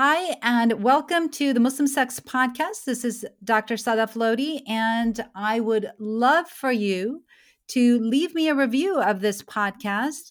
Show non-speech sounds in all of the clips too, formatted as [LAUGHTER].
Hi, and welcome to the Muslim Sex Podcast. This is Dr. Sadaf Lodhi, and I would love for you to leave me a review of this podcast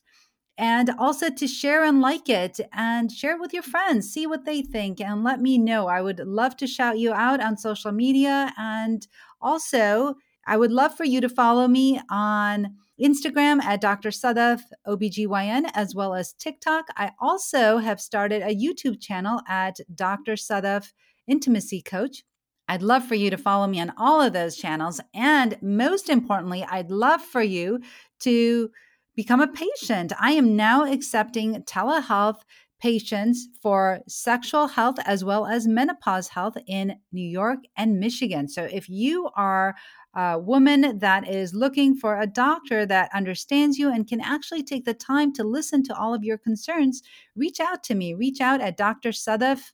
and also to share and like it and share it with your friends, see what they think, and let me know. I would love to shout you out on social media. And also, I would love for you to follow me on Instagram at Dr. Sadaf OBGYN, as well as TikTok. I also have started a YouTube channel at Dr. Sadaf Intimacy Coach. I'd love for you to follow me on all of those channels. And most importantly, I'd love for you to become a patient. I am now accepting telehealth patients for sexual health as well as menopause health in New York and Michigan. So if you are a woman that is looking for a doctor that understands you and can actually take the time to listen to all of your concerns, reach out to me. Reach out at Dr. Sadaf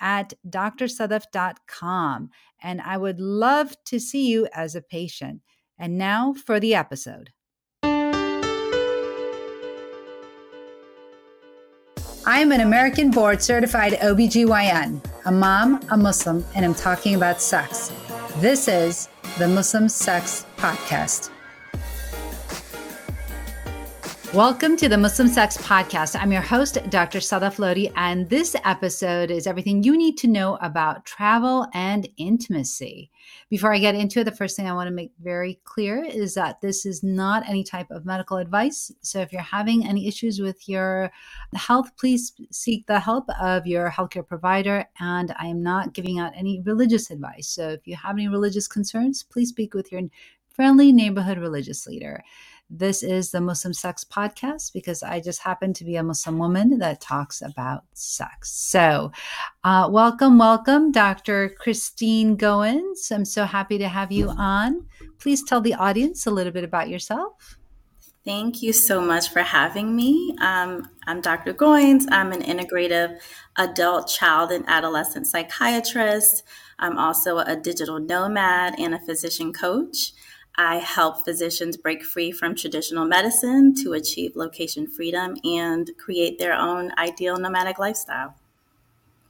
at drsadaf.com. And I would love to see you as a patient. And now for the episode. I'm an American board certified OBGYN, a mom, a Muslim, and I'm talking about sex. This is the Muslim Sex Podcast. Welcome to the Muslim Sex Podcast. I'm your host, Dr. Sadaf Lodhi, and this episode is everything you need to know about travel and intimacy. Before I get into it, the first thing I want to make very clear is that this is not any type of medical advice. So if you're having any issues with your health, please seek the help of your healthcare provider. And I am not giving out any religious advice. So if you have any religious concerns, please speak with your friendly neighborhood religious leader. This is the Muslim Sex Podcast because I just happen to be a Muslim woman that talks about sex. So, uh, welcome, welcome, Dr. Kristine Goins. I'm so happy to have you on. Please tell the audience a little bit about yourself. Thank you so much for having me. Um, I'm Dr. Goins. I'm an integrative adult, child, and adolescent psychiatrist. I'm also a digital nomad and a physician coach. I help physicians break free from traditional medicine to achieve location freedom and create their own ideal nomadic lifestyle.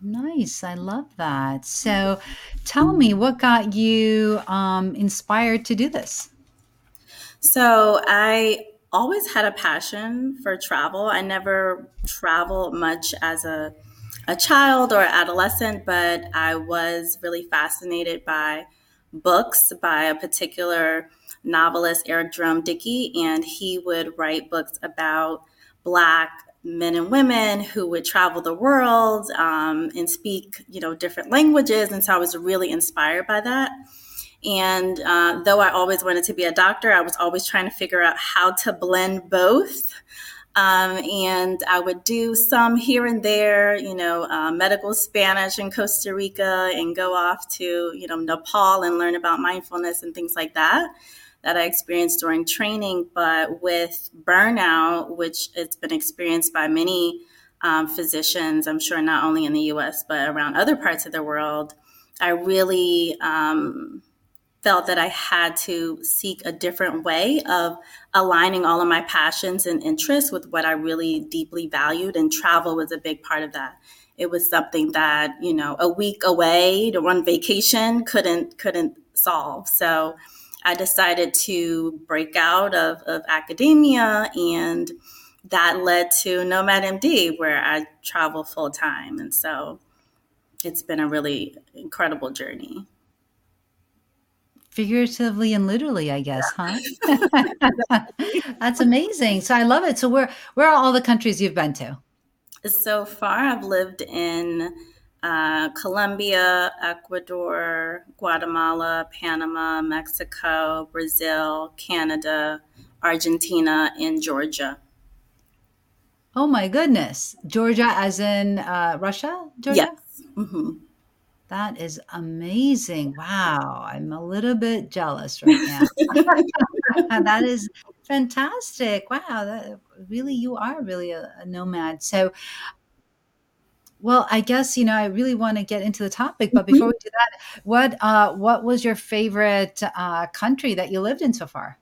Nice. I love that. So tell me, what got you um, inspired to do this? So I always had a passion for travel. I never traveled much as a, a child or adolescent, but I was really fascinated by books by a particular novelist, Eric Jerome Dickey, and he would write books about Black men and women who would travel the world um, and speak, you know, different languages. And so I was really inspired by that. And uh, though I always wanted to be a doctor, I was always trying to figure out how to blend both. Um, and I would do some here and there, you know, uh, medical Spanish in Costa Rica and go off to, you know, Nepal and learn about mindfulness and things like that that I experienced during training. But with burnout, which it's been experienced by many um, physicians, I'm sure not only in the US, but around other parts of the world, I really um, felt that I had to seek a different way of aligning all of my passions and interests with what I really deeply valued, and travel was a big part of that. It was something that you know a week away to run vacation couldn't couldn't solve. So I decided to break out of, of academia and that led to Nomad MD, where I travel full time. And so it's been a really incredible journey figuratively and literally i guess huh? [LAUGHS] [LAUGHS] That's amazing. So i love it. So where where are all the countries you've been to? So far i've lived in uh, colombia ecuador guatemala panama mexico brazil canada argentina and georgia. Oh my goodness. Georgia as in uh, russia georgia? Yes. Mm-hmm. That is amazing. Wow. I'm a little bit jealous right now. [LAUGHS] [LAUGHS] that is fantastic. Wow. That, really, you are really a, a nomad. So, well, I guess you know I really want to get into the topic, but before we do that, what uh, what was your favorite uh, country that you lived in so far?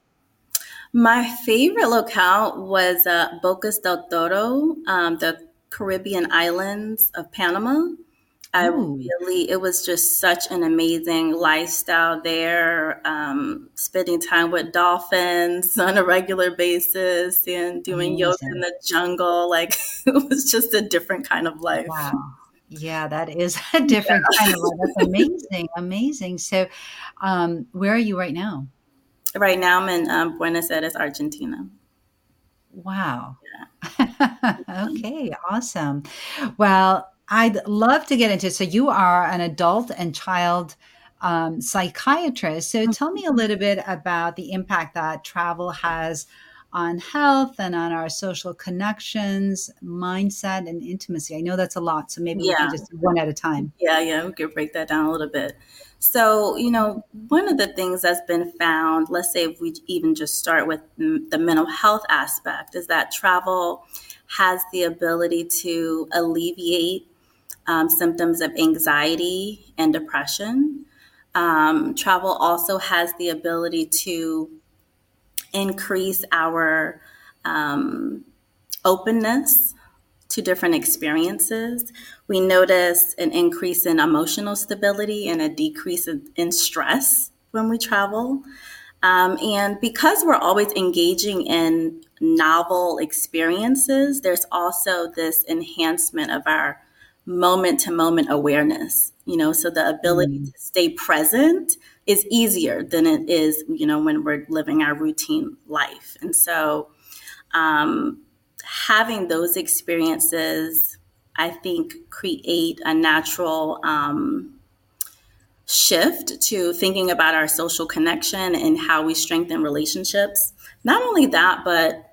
My favorite locale was uh, Bocas del Toro, um, the Caribbean islands of Panama. I really, it was just such an amazing lifestyle there. Um, spending time with dolphins [LAUGHS] on a regular basis and doing amazing. yoga in the jungle. Like [LAUGHS] it was just a different kind of life. Wow. Yeah, that is [LAUGHS] a different yeah. kind of life. That's amazing. Amazing. So, um, where are you right now? Right now, I'm in um, Buenos Aires, Argentina. Wow. Yeah. okay, awesome. Well, I'd love to get into. So you are an adult and child um, psychiatrist. So tell me a mm-hmm. little bit about the impact that travel has on health and on our social connections, mindset, and intimacy. I know that's a lot, so maybe yeah. we can just one at a time. Yeah, yeah, we could break that down a little bit. So, you know, one of the things that's been found, let's say if we even just start with the mental health aspect, is that travel has the ability to alleviate um, symptoms of anxiety and depression. Um, travel also has the ability to increase our um, openness to different experiences. We notice an increase in emotional stability and a decrease in, stress when we travel. Um, and because we're always engaging in novel experiences, there's also this enhancement of our moment to moment awareness, you know, so the ability mm. to stay present is easier than it is, you know, when we're living our routine life. And so, um, having those experiences, I think, create a natural um, shift to thinking about our social connection and how we strengthen relationships. Not only that, but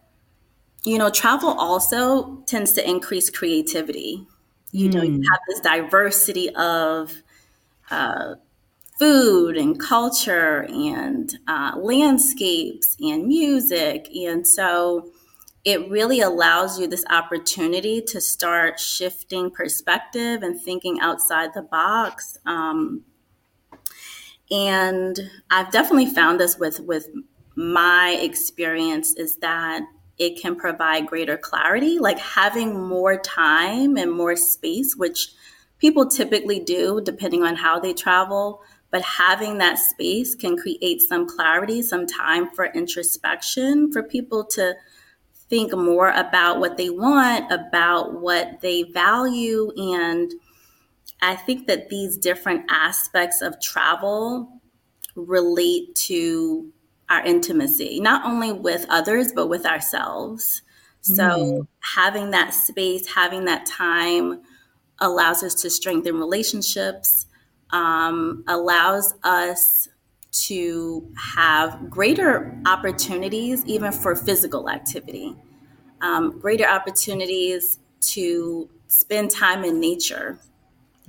you know, travel also tends to increase creativity you know, you hmm. have this diversity of uh, food and culture and uh, landscapes and music. And so it really allows you this opportunity to start shifting perspective and thinking outside the box. Um, and I've definitely found this with with my experience is that it can provide greater clarity, like having more time and more space, which people typically do depending on how they travel. But having that space can create some clarity, some time for introspection for people to think more about what they want, about what they value. And I think that these different aspects of travel relate to our intimacy, not only with others, but with ourselves. So, mm. having that space, having that time allows us to strengthen relationships, um, allows us to have greater opportunities, even for physical activity, um, greater opportunities to spend time in nature,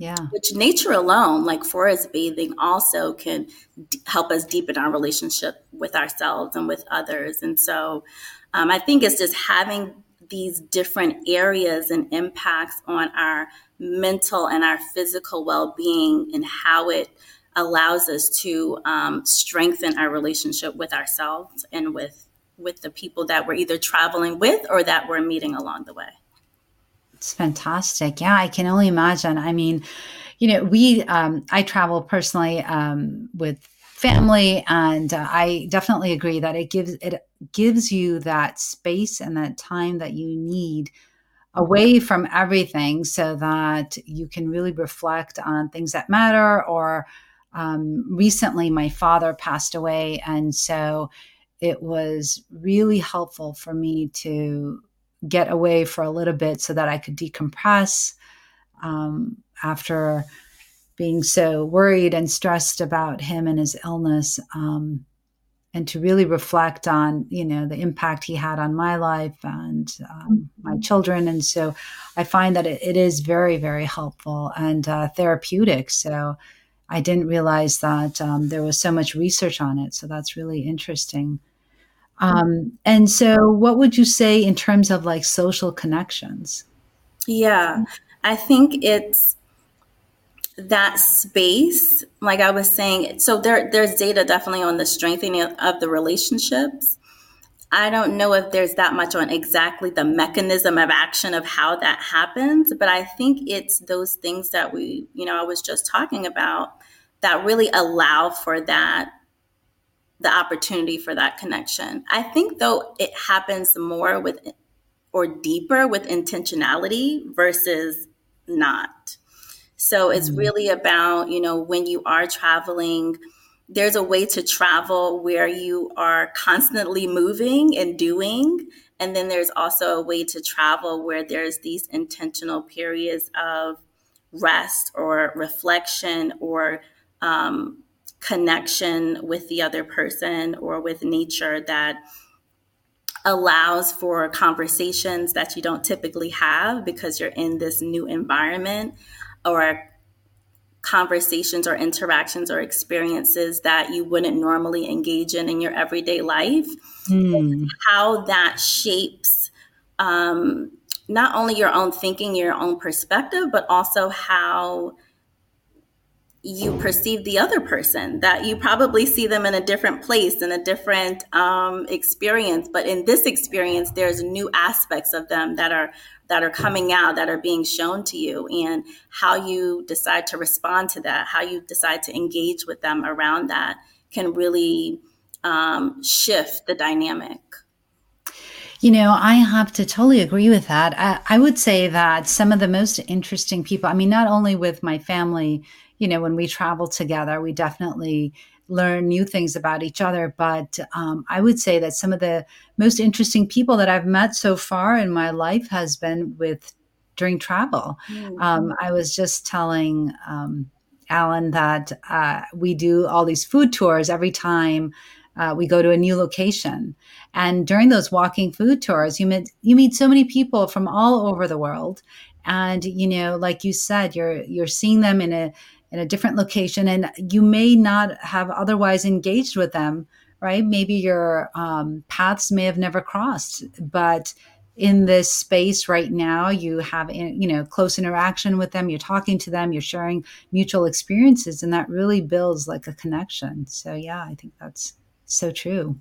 yeah. Which nature alone, like forest bathing, also can d- help us deepen our relationship with ourselves and with others. And so um, I think it's just having these different areas and impacts on our mental and our physical well being and how it allows us to um, strengthen our relationship with ourselves and with with the people that we're either traveling with or that we're meeting along the way. It's fantastic. Yeah, I can only imagine. I mean, you know, we, um, I travel personally um, with family, and uh, I definitely agree that it gives it gives you that space and that time that you need away from everything, so that you can really reflect on things that matter. Or um, recently, my father passed away, and so it was really helpful for me to get away for a little bit so that I could decompress um, after being so worried and stressed about him and his illness. Um, and to really reflect on, you know, the impact he had on my life and um, my children. And so I find that it, it is very, very helpful and uh, therapeutic. So I didn't realize that um, there was so much research on it. So that's really interesting. Um, and so, what would you say in terms of like social connections? Yeah, I think it's that space, like I was saying. So there, there's data definitely on the strengthening of the relationships. I don't know if there's that much on exactly the mechanism of action of how that happens, but I think it's those things that we, you know, I was just talking about that really allow for that the opportunity for that connection. I think though it happens more with or deeper with intentionality versus not. So it's mm-hmm. really about, you know, when you are traveling, there's a way to travel where you are constantly moving and doing. And then there's also a way to travel where there's these intentional periods of rest or reflection or um, connection with the other person or with nature that allows for conversations that you don't typically have because you're in this new environment or conversations or interactions or experiences that you wouldn't normally engage in in your everyday life. Mm. How that shapes um, not only your own thinking, your own perspective, but also how you perceive the other person that you probably see them in a different place in a different um, experience but in this experience there's new aspects of them that are that are coming out that are being shown to you and how you decide to respond to that how you decide to engage with them around that can really um, shift the dynamic you know, I have to totally agree with that. I, I, would say that some of the most interesting people, I mean, not only with my family, you know, when we travel together, we definitely learn new things about each other. But um, I would say that some of the most interesting people that I've met so far in my life has been with during travel. Mm-hmm. Um, I was just telling um, Alan that uh, we do all these food tours every time uh, we go to a new location. And during those walking food tours, you meet you meet so many people from all over the world, and you know, like you said, you're you're seeing them in a in a different location and you may not have otherwise engaged with them right? Maybe your um, paths may have never crossed but in this space right now you have you know close interaction with them you're talking to them you're sharing mutual experiences and that really builds like a connection. So yeah i think that's so true.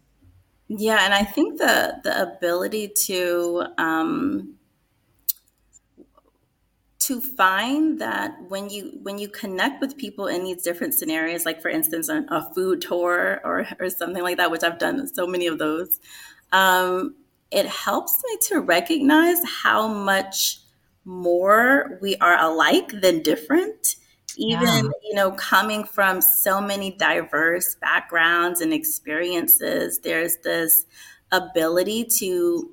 Yeah and i think the the ability to um to find that when you when you connect with people in these different scenarios like for instance a, a food tour or, or something like that which i've done so many of those um, it helps me to recognize how much more we are alike than different even yeah. you know coming from so many diverse backgrounds and experiences there's this ability to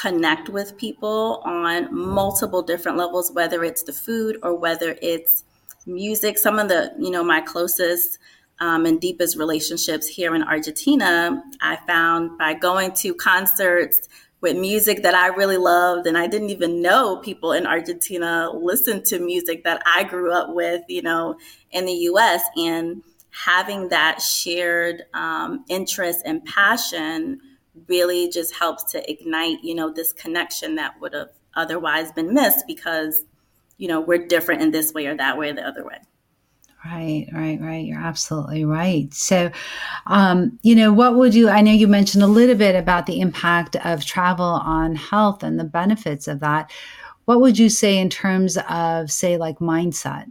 connect with people on multiple different levels, whether it's the food or whether it's music. Some of the, you know, my closest um, and deepest relationships here in Argentina, I found by going to concerts with music that I really loved. And I didn't even know people in Argentina listened to music that I grew up with, you know, in the US. And having that shared um, interest and passion really just helps to ignite, you know, this connection that would have otherwise been missed because, you know, we're different in this way or that way or the other way. Right, right, right. You're absolutely right. So, um, you know, what would you? I know you mentioned a little bit about the impact of travel on health and the benefits of that. What would you say in terms of, say, like mindset?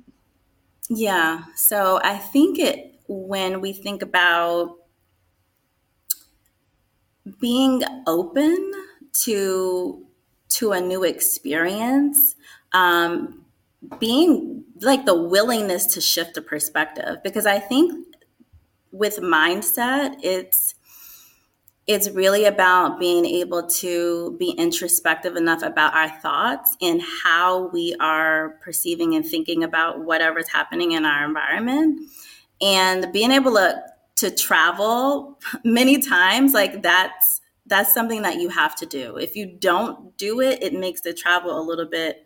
Yeah. So I think it, when we think about being open to to a new experience um, being like the willingness to shift the perspective. Because i think with mindset it's it's really about being able to be introspective enough about our thoughts and how we are perceiving and thinking about whatever's happening in our environment. And being able to to travel many times like that's that's something that you have to do. If you don't do it it makes the travel a little bit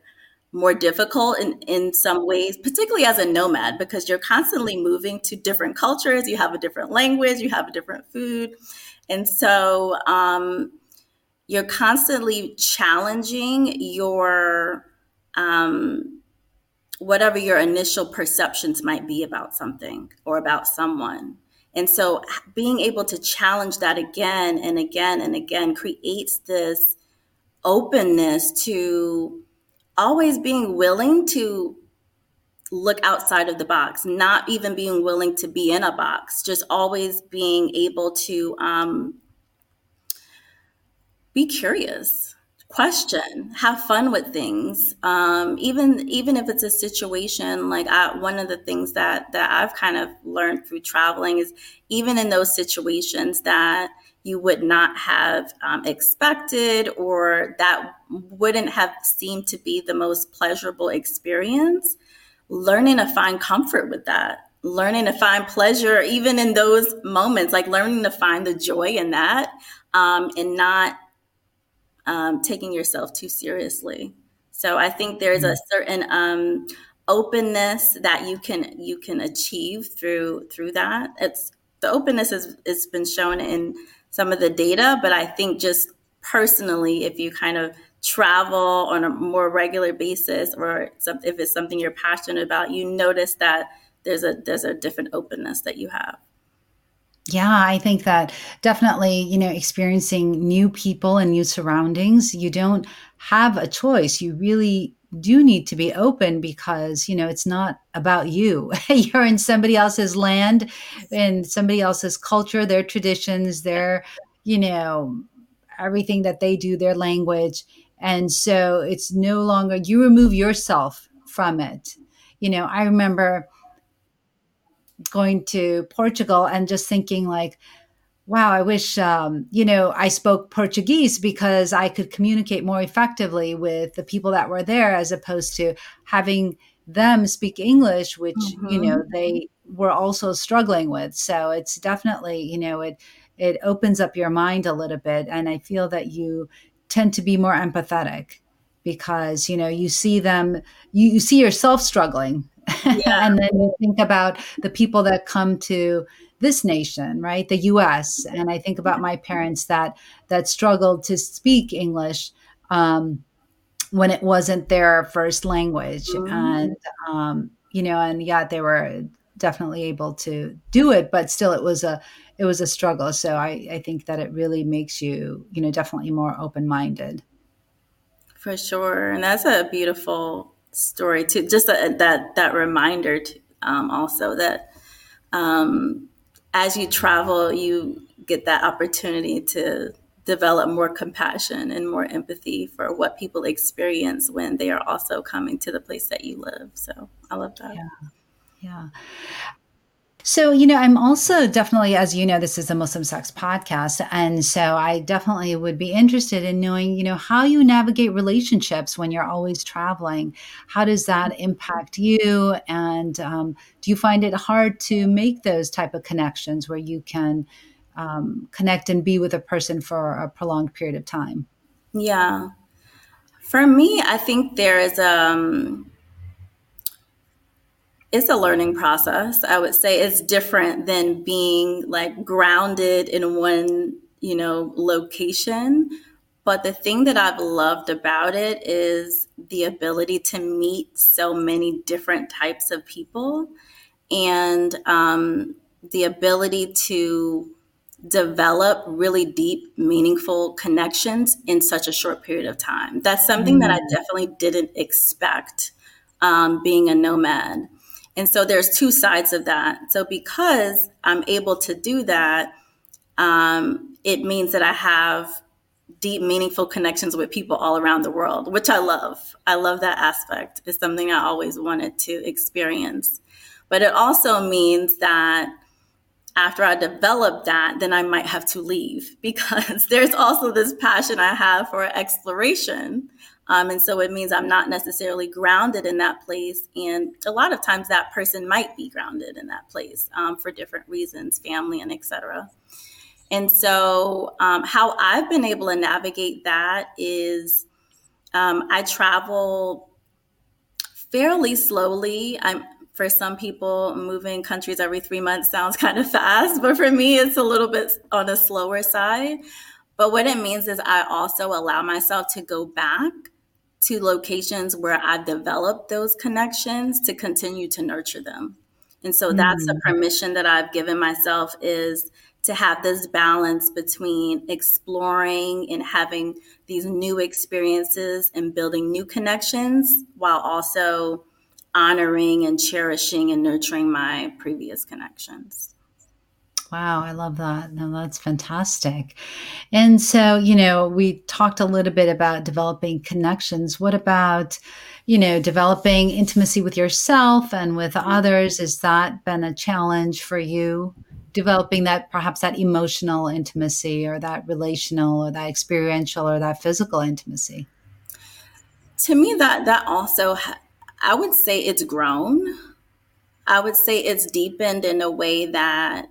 more difficult in, in some ways particularly as a nomad because you're constantly moving to different cultures. You have a different language. You have a different food. And so um, you're constantly challenging your um, whatever your initial perceptions might be about something or about someone And so being able to challenge that again and again and again creates this openness to always being willing to look outside of the box, not even being willing to be in a box, just always being able to um, be curious question have fun with things. Um, even even if it's a situation like I, one of the things that that i've kind of learned through traveling is even in those situations that you would not have um, expected or that wouldn't have seemed to be the most pleasurable experience learning to find comfort with that. Learning to find pleasure even in those moments like learning to find the joy in that um, and not um, taking yourself too seriously. So I think there's a mm-hmm. certain um, openness that you can you can achieve through through that. It's the openness is it's been shown in some of the data, but I think just personally, if you kind of travel on a more regular basis, or if it's something you're passionate about, you notice that there's a there's a different openness that you have. Yeah, I think that definitely, you know, experiencing new people and new surroundings, you don't have a choice. You really do need to be open because, you know, it's not about you. [LAUGHS] You're in somebody else's land and somebody else's culture, their traditions, their, you know, everything that they do, their language. And so it's no longer, you remove yourself from it. You know, I remember going to Portugal and just thinking like, wow, I wish, um, you know, I spoke Portuguese because I could communicate more effectively with the people that were there as opposed to having them speak English, which, mm-hmm. you know, they were also struggling with. So it's definitely, you know, it, it opens up your mind a little bit. And I feel that you tend to be more empathetic because, you know, you see them, you, you see yourself struggling. [LAUGHS] Yeah. and then you think about the people that come to this nation right? The us and i think about my parents that that struggled to speak english um, when it wasn't their first language. Mm-hmm. and um, you know and yeah they were definitely able to do it but still it was a it was a struggle. So i i think that it really makes you you know definitely more open-minded for sure and that's a beautiful story too. Just a, that that reminder to, um, also that um, as you travel, you get that opportunity to develop more compassion and more empathy for what people experience when they are also coming to the place that you live. So I love that. Yeah. Yeah. So, you know, I'm also definitely, as you know, this is a Muslim Sex podcast. And so I definitely would be interested in knowing, you know, how you navigate relationships when you're always traveling. How does that impact you? And um, do you find it hard to make those type of connections where you can um, connect and be with a person for a prolonged period of time? Yeah. For me, I think there is um, it's a learning process. I would say it's different than being like grounded in one, you know, location. But the thing that I've loved about it is the ability to meet so many different types of people and um, the ability to develop really deep, meaningful connections in such a short period of time. That's something mm-hmm. that I mm. definitely didn't expect um, being a nomad. And so there's two sides of that. So because I'm able to do that, um, it means that I have deep, meaningful connections with people all around the world, which I love. I love that aspect. It's something I always wanted to experience. But it also means that after I develop that, then I might have to leave [LAUGHS] because there's also this passion I have for exploration um, and so it means I'm not necessarily grounded in that place. And a lot of times that person might be grounded in that place um, for different reasons, family and etc. And so um, how I've been able to navigate that is um, I travel fairly slowly. I'm for some people, moving countries every three months sounds [LAUGHS] kind of fast, but for me, it's a little bit on a slower side. But what it means is I also allow myself to go back to locations where I've developed those connections to continue to nurture them. And so that's a mm. permission that I've given myself is to have this balance between exploring and having these new experiences and building new connections while also honoring and cherishing and nurturing my previous connections. Wow, I love that. No, that's fantastic. And so, you know, we talked a little bit about developing connections. What about, you know, developing intimacy with yourself and with mm-hmm. others? Has that been a challenge for you? Developing that perhaps that emotional intimacy or that relational or that experiential or that physical intimacy? To me, that that also, I would say it's grown. I would say it's deepened in a way that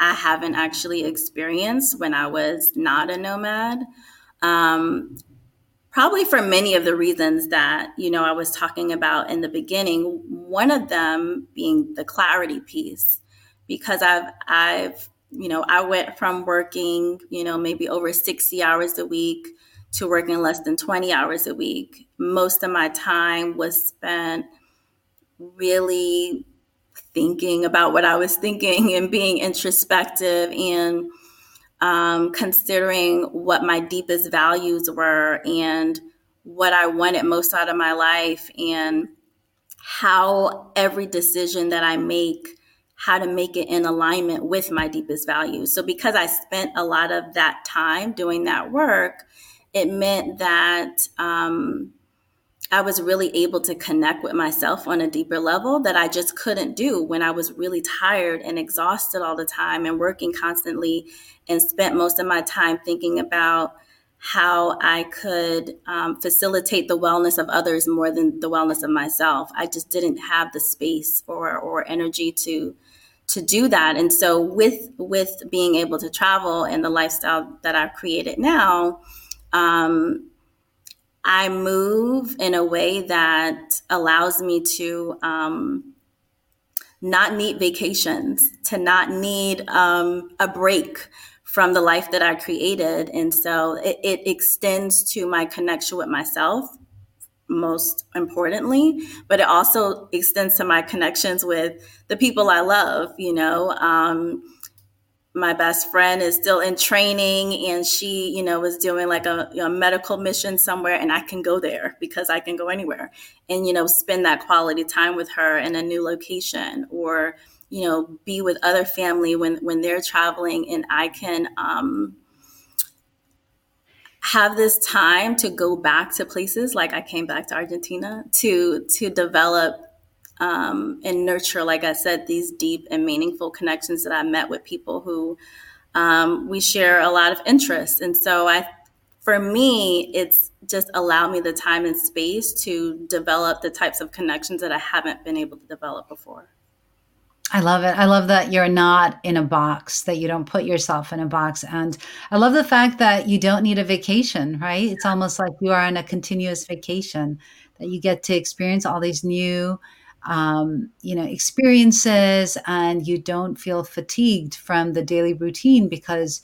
I haven't actually experienced when I was not a nomad. Um, probably for many of the reasons that you know I was talking about in the beginning. One of them being the clarity piece, because I've I've you know I went from working you know maybe over sixty hours a week to working less than 20 hours a week. Most of my time was spent really thinking about what I was thinking and being introspective and um, considering what my deepest values were and what I wanted most out of my life and how every decision that I make, how to make it in alignment with my deepest values. So, because I spent a lot of that time doing that work, it meant that um, I was really able to connect with myself on a deeper level that I just couldn't do when I was really tired and exhausted all the time and working constantly and spent most of my time thinking about how I could um, facilitate the wellness of others more than the wellness of myself. I just didn't have the space or, or energy to to do that. And so with with being able to travel and the lifestyle that I've created now, um, I move in a way that allows me to um, not need vacations, to not need um, a break from the life that I created. And so it, it extends to my connection with myself, most importantly, but it also extends to my connections with the people I love, you know. Um, my best friend is still in training and she you know was doing like a, a, medical mission somewhere and i can go there because i can go anywhere and you know spend that quality time with her in a new location or you know be with other family when when they're traveling and i can um, have this time to go back to places. Like i came back to argentina to to develop um, and nurture, like I said, these deep and meaningful connections that I met with people who um, we share a lot of interests. And so I, for me, it's just allowed me the time and space to develop the types of connections that I haven't been able to develop before. I love it. I love that you're not in a box, that you don't put yourself in a box. And I love the fact that you don't need a vacation, right? It's almost like you are on a continuous vacation, that you get to experience all these new um, you know experiences and you don't feel fatigued from the daily routine because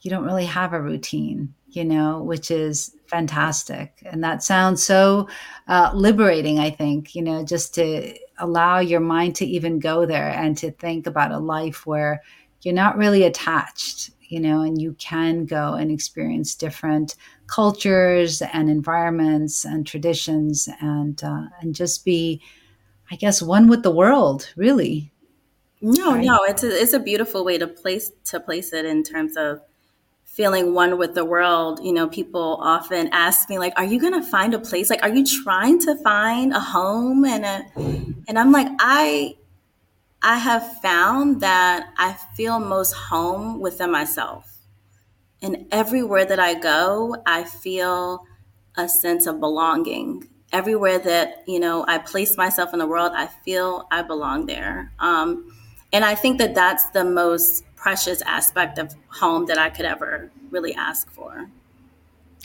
you don't really have a routine you know which is fantastic. And that sounds so uh, liberating i think you know just to allow your mind to even go there and to think about a life where you're not really attached you know and you can go and experience different cultures and environments and traditions and uh, and just be I guess one with the world, really. No, right? no, it's a, it's a beautiful way to place to place it in terms of feeling one with the world. You know, people often ask me like, "Are you going to find a place? Like, are you trying to find a home?" And a, and I'm like, I I have found that I feel most home within myself. And everywhere that I go, I feel a sense of belonging everywhere that you know I place myself in the world, I feel I belong there. Um, and I think that that's the most precious aspect of home that I could ever really ask for.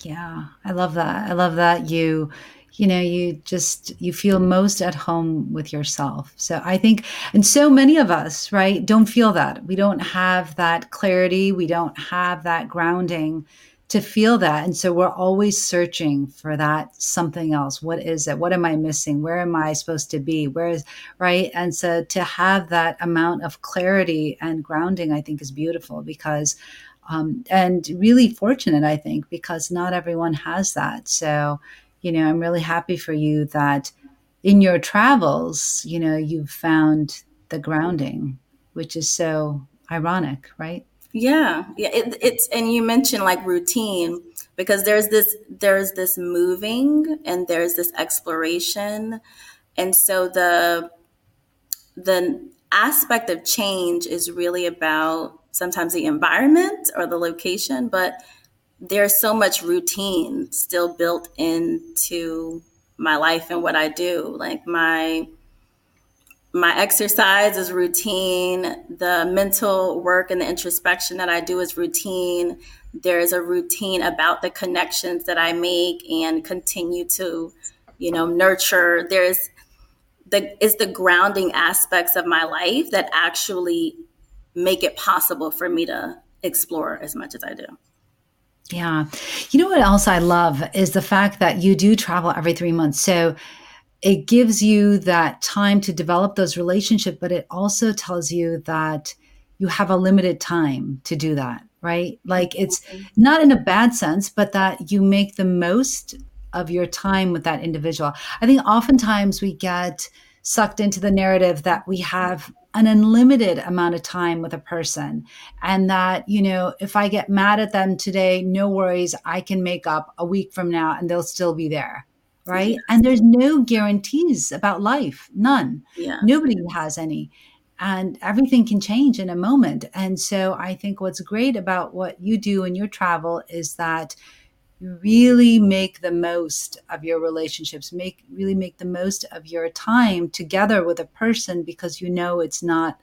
Yeah, I love that. I love that you you know you just you feel most at home with yourself so i think and so many of us right don't feel that we don't have that clarity we don't have that grounding to feel that. And so we're always searching for that something else. What is it? What am I missing? Where am I supposed to be? Where is right? And so to have that amount of clarity and grounding, I think is beautiful because um, and really fortunate, I think, because not everyone has that. So, you know, I'm really happy for you that in your travels, you know, you've found the grounding, which is so ironic, right? Yeah, yeah. It, it's and you mentioned like routine because there's this there's this moving and there's this exploration, and so the the aspect of change is really about sometimes the environment or the location, but there's so much routine still built into my life and what I do. Like my my exercise is routine. The mental work and the introspection that I do is routine. There's a routine about the connections that I make and continue to, you know, nurture. There's the is the grounding aspects of my life that actually make it possible for me to explore as much as I do. Yeah. You know what else I love is the fact that you do travel every 3 months. So it gives you that time to develop those relationships, but it also tells you that you have a limited time to do that, right? Like it's not in a bad sense, but that you make the most of your time with that individual. I think oftentimes we get sucked into the narrative that we have an unlimited amount of time with a person and that you know if i get mad at them today no worries i can make up a week from now and they'll still be there right? And there's no guarantees about life, none. Yeah. Nobody has any. And everything can change in a moment. And so I think what's great about what you do in your travel is that you really make the most of your relationships, make really make the most of your time together with a person because you know it's not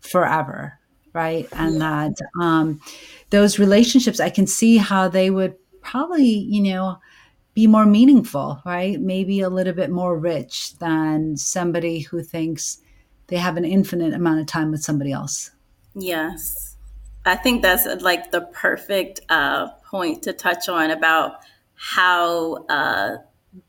forever, right? And yeah. that um, those relationships, I can see how they would probably, you know, be more meaningful, right? Maybe a little bit more rich than somebody who thinks they have an infinite amount of time with somebody else. Yes. I think that's like the perfect uh, point to touch on about how uh,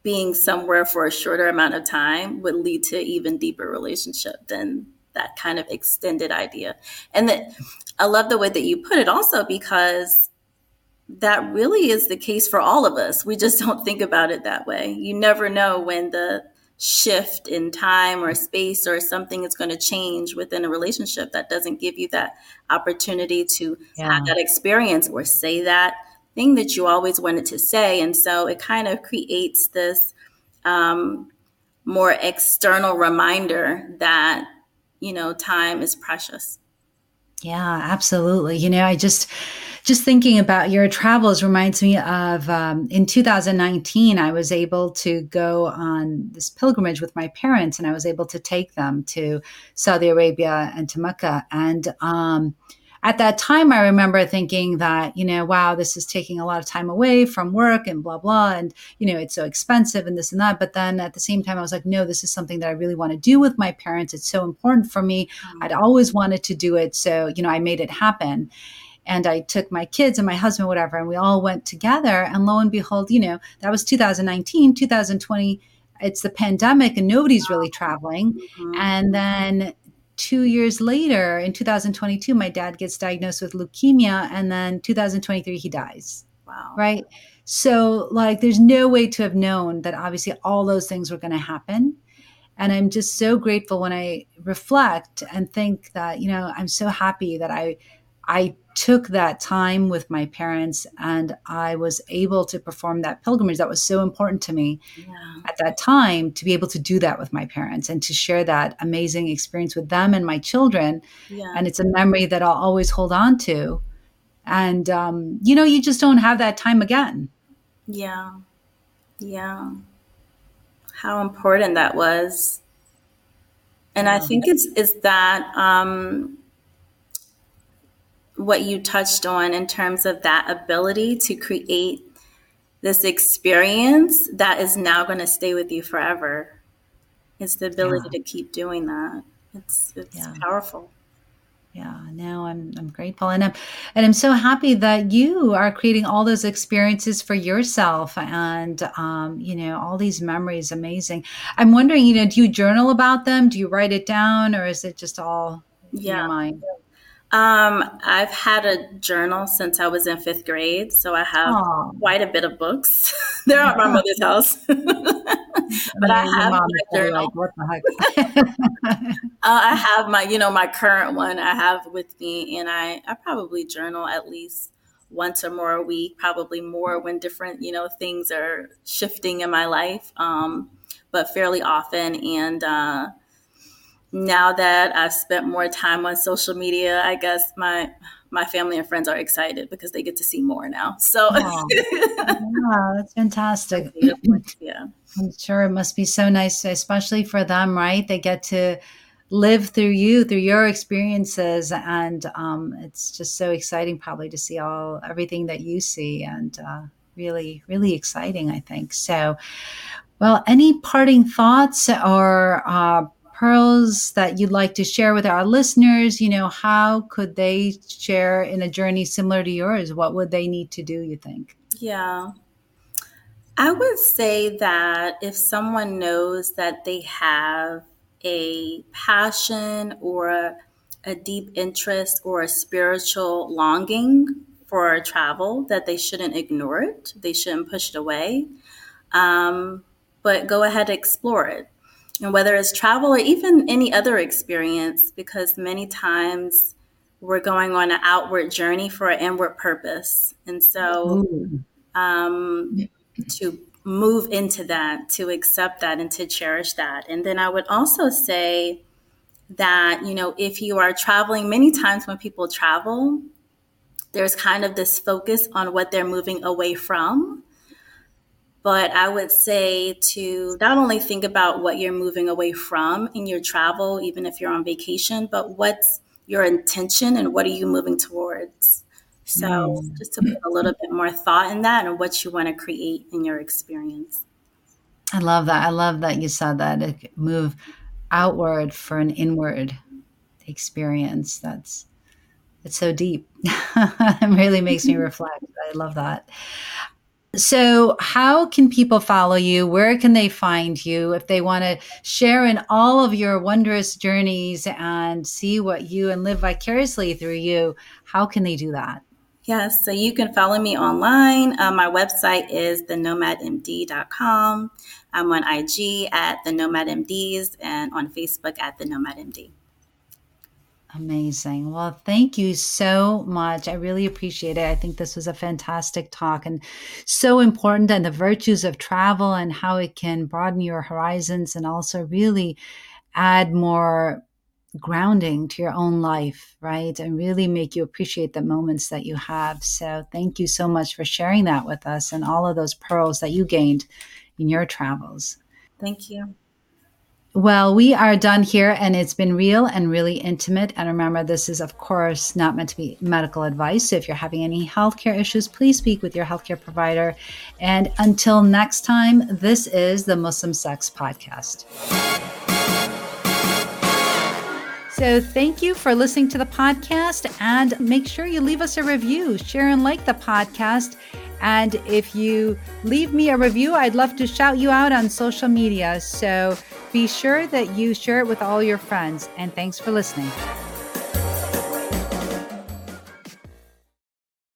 being somewhere for a shorter amount of time would lead to even deeper relationship than that kind of extended idea. And that I love the way that you put it also because that really is the case for all of us. We just don't think about it that way. You never know when the shift in time or space or something is going to change within a relationship that doesn't give you that opportunity to yeah. have that experience or say that thing that you always wanted to say. And so it kind of creates this um, more external reminder that, you know, time is precious. Yeah, absolutely. You know, I just, just thinking about your travels reminds me of um, in 2019, I was able to go on this pilgrimage with my parents, and I was able to take them to Saudi Arabia and to Mecca. And um, at that time, I remember thinking that, you know, wow, this is taking a lot of time away from work and blah, blah. And, you know, it's so expensive and this and that. But then at the same time, I was like, no, this is something that I really want to do with my parents. It's so important for me. Mm-hmm. I'd always wanted to do it. So, you know, I made it happen and I took my kids and my husband, whatever, and we all went together. And lo and behold, you know, that was 2019, 2020, it's the pandemic and nobody's really traveling. Mm-hmm. And then two years later, in 2022, my dad gets diagnosed with leukemia. And then 2023, he dies. Wow. Right. So, like, there's no way to have known that obviously all those things were going to happen. And I'm just so grateful when I reflect and think that, you know, I'm so happy that I I took that time with my parents and I was able to perform that pilgrimage that was so important to me yeah. at that time to be able to do that with my parents and to share that amazing experience with them and my children. Yeah. And it's a memory that I'll always hold on to. And, um, you know, you just don't have that time again. Yeah. Yeah. How important that was. And yeah. I think it's, is that, um, what you touched on in terms of that ability to create this experience that is now going to stay with you forever. It's the ability yeah. to keep doing that. It's it's yeah. powerful. yeah now i'm i'm grateful and i'm and i'm so happy that you are creating all those experiences for yourself and um you know all these memories amazing i'm wondering you know do you journal about them do you write it down or is it just all yeah. in your mind um, I've had a journal since I was in fifth grade, so I have Aww. quite a bit of books. [LAUGHS] They're at my mother's house, [LAUGHS] but I have my journal. Like, what the heck? [LAUGHS] uh, I have my, you know, my current one. I have with me, and I, I probably journal at least once or more a week. Probably more when different, you know, things are shifting in my life, um, but fairly often. And uh, now that I've spent more time on social media, I guess my my family and friends are excited because they get to see more now. So oh, [LAUGHS] yeah, that's fantastic. [LAUGHS] yeah. I'm sure it must be so nice, especially for them, right? They get to live through you, through your experiences, and um, it's just so exciting, probably to see all everything that you see, and uh, really, really exciting. I think so. Well, any parting thoughts or uh, pearls that you'd like to share with our listeners? You know, how could they share in a journey similar to yours? What would they need to do, you think? Yeah. I would say that if someone knows that they have a passion or a, a deep interest or a spiritual longing for travel, that they shouldn't ignore it. They shouldn't push it away. Um, but go ahead and explore it and whether it's travel or even any other experience, because many times we're going on an outward journey for an inward purpose. And so um, to move into that, to accept that, and to cherish that. And then I would also say that, you know, if you are traveling, many times when people travel, there's kind of this focus on what they're moving away from. But I would say to not only think about what you're moving away from in your travel, even if you're on vacation, but what's your intention and what are you moving towards? So mm. just to put a little bit more thought in that and what you want to create in your experience. I love that. I love that you said that. Move outward for an inward experience. That's it's so deep. [LAUGHS] it really makes me [LAUGHS] reflect. I love that. So, how can people follow you? Where can they find you if they want to share in all of your wondrous journeys and see what you and live vicariously through you? How can they do that? Yes, so you can follow me online. Uh, my website is thenomadmd.com. I'm on IG at the and on Facebook at the. Amazing. Well, thank you so much. I really appreciate it. I think this was a fantastic talk and so important and the virtues of travel and how it can broaden your horizons and also really add more grounding to your own life, right? And really make you appreciate the moments that you have. So, thank you so much for sharing that with us and all of those pearls that you gained in your travels. Thank you. Well, we are done here and it's been real and really intimate. And remember, this is, of course, not meant to be medical advice. So if you're having any healthcare issues, please speak with your healthcare provider. And until next time, this is the Muslim Sex Podcast. So, thank you for listening to the podcast and make sure you leave us a review, share and like the podcast. And if you leave me a review, I'd love to shout you out on social media. So, be sure that you share it with all your friends. And thanks for listening.